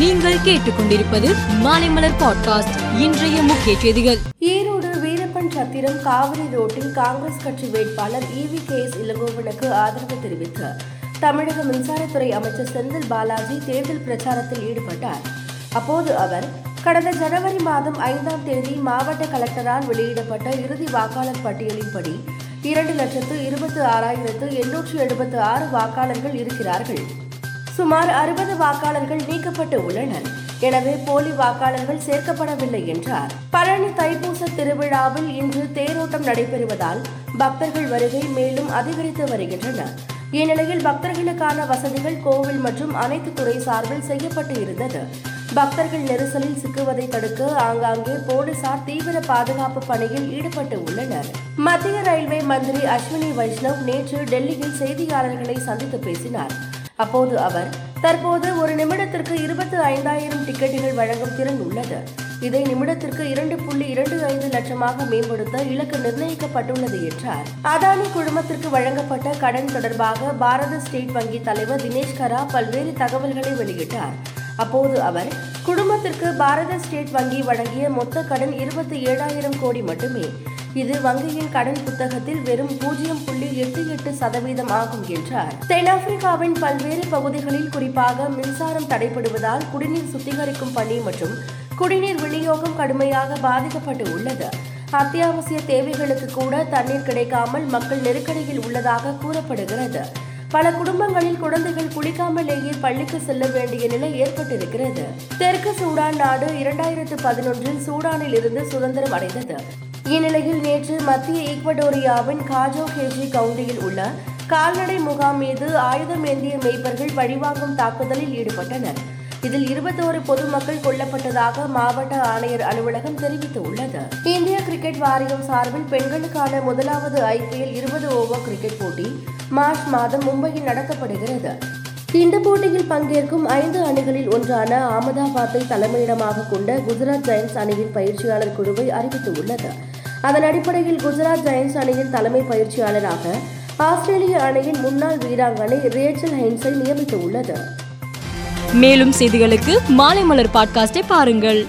நீங்கள் கேட்டுக்கொண்டிருப்பது மாலைமலர் பாட்காஸ்ட் இன்றைய முக்கிய செய்திகள். ஈரோடு வீரப்பன் சத்திரம் காவிரி ரோட்டில் காங்கிரஸ் கட்சி வேட்பாளர் இவி கே எஸ் இளங்கோவனுக்கு ஆதரவு தெரிவித்து தமிழக மின்சாரத்துறை அமைச்சர் செந்தில் பாலாஜி தேர்தல் பிரச்சாரத்தில் ஈடுபட்டார். அப்போது அவர் கடந்த ஜனவரி மாதம் ஐந்தாம் தேதி மாவட்ட கலெக்டரால் வெளியிடப்பட்ட இறுதி வாக்காளர் பட்டியலின்படி இரண்டு லட்சத்து இருபத்து ஆறாயிரத்து எண்ணூற்று எழுபத்து ஆறு வாக்காளர்கள் இருக்கிறார்கள். சுமார் அறுபது வாக்காளர்கள் நீக்கப்பட்டு உள்ளனர். எனவே போலி வாக்காளர்கள் சேர்க்கப்படவில்லை என்றார். பழனி தைப்பூச திருவிழாவில் இன்று தேரோட்டம் நடைபெறுவதால் பக்தர்கள் வருகை மேலும் அதிகரித்து வருகின்றன இந்நிலையில் பக்தர்களுக்கான வசதிகள் கோவில் மற்றும் அனைத்து துறை சார்பில் செய்யப்பட்டு இருந்தது. பக்தர்கள் நெரிசலில் சிக்குவதை தடுக்க ஆங்காங்கே போலீசார் தீவிர பாதுகாப்பு பணியில் ஈடுபட்டு உள்ளனர். மத்திய ரயில்வே மந்திரி அஸ்வினி வைஷ்ணவ் நேற்று டெல்லியில் செய்தியாளர்களை சந்தித்து பேசினார். அப்போது அவர் தற்போது ஒரு நிமிடத்திற்கு இருபத்தி ஐந்தாயிரம் டிக்கெட்டுகள் வழங்கும் திறன் உள்ளது. இதை நிமிடத்திற்கு இரண்டு புள்ளி இரண்டு ஐந்து லட்சமாக மேம்படுத்த இலக்கு நிர்ணயிக்கப்பட்டுள்ளது என்றார். அதானி குழுமத்திற்கு வழங்கப்பட்ட கடன் தொடர்பாக பாரத ஸ்டேட் வங்கி தலைவர் தினேஷ் கரா பல்வேறு தகவல்களை வெளியிட்டார். அப்போது அவர் குடும்பத்திற்கு பாரத ஸ்டேட் வங்கி வழங்கிய மொத்த கடன் இருபத்தி ஏழாயிரம் கோடி மட்டுமே. இது வங்கியின் கடன் புத்தகத்தில் வெறும் பூஜ்ஜியம் புள்ளி எட்டு எட்டு சதவீதம் ஆகும் என்றார். தென்னாப்பிரிக்காவின் பல்வேறு பகுதிகளில் குறிப்பாக மின்சாரம் தடைபடுவதால் குடிநீர் சுத்திகரிக்கும் பணி மற்றும் குடிநீர் விநியோகம் கடுமையாக பாதிக்கப்பட்டு உள்ளது. அத்தியாவசிய தேவைகளுக்கு கூட தண்ணீர் கிடைக்காமல் மக்கள் நெருக்கடியில் உள்ளதாக கூறப்படுகிறது. பல குடும்பங்களில் குழந்தைகள் குளிக்காமலேயே பள்ளிக்கு செல்ல வேண்டிய நிலை ஏற்பட்டிருக்கிறது. தெற்கு சூடான் நாடு இரண்டாயிரத்து பதினொன்றில் சூடானில் இருந்து சுதந்திரம் அடைந்தது. இந்நிலையில் நேற்று மத்திய ஈக்வடோரியாவின் காஜோ கேஜி கவுண்டியில் உள்ள கால்நடை முகாம் மீது ஆயுதம் ஏந்திய மேய்ப்பர்கள் வழிவாங்கும் தாக்குதலில் ஈடுபட்டனர். இதில் இருபத்தோரு பொதுமக்கள் கொல்லப்பட்டதாக மாவட்ட ஆணையர் அலுவலகம் தெரிவித்துள்ளது. இந்திய கிரிக்கெட் வாரியம் சார்பில் பெண்களுக்கான முதலாவது ஐபிஎல் இருபது ஓவர் கிரிக்கெட் போட்டி மார்ச் மாதம் மும்பையில் நடத்தப்படுகிறது. இந்த போட்டியில் பங்கேற்கும் ஐந்து அணிகளில் ஒன்றான அகமதாபாத்தை தலைமையிடமாக கொண்ட குஜராத் ஜெயின்ஸ் அணியின் பயிற்சியாளர் குழுவை அறிவித்துள்ளது. அதன் அடிப்படையில் குஜராத் ஜெயன்ஸ் அணியின் தலைமை பயிற்சியாளராக ஆஸ்திரேலிய அணியின் முன்னாள் வீராங்கனை ரேச்சல் ஹென்ஸை நியமித்துள்ளது மேலும் செய்திகளுக்கு மாலைமலர் பாட்காஸ்டை பாருங்கள்.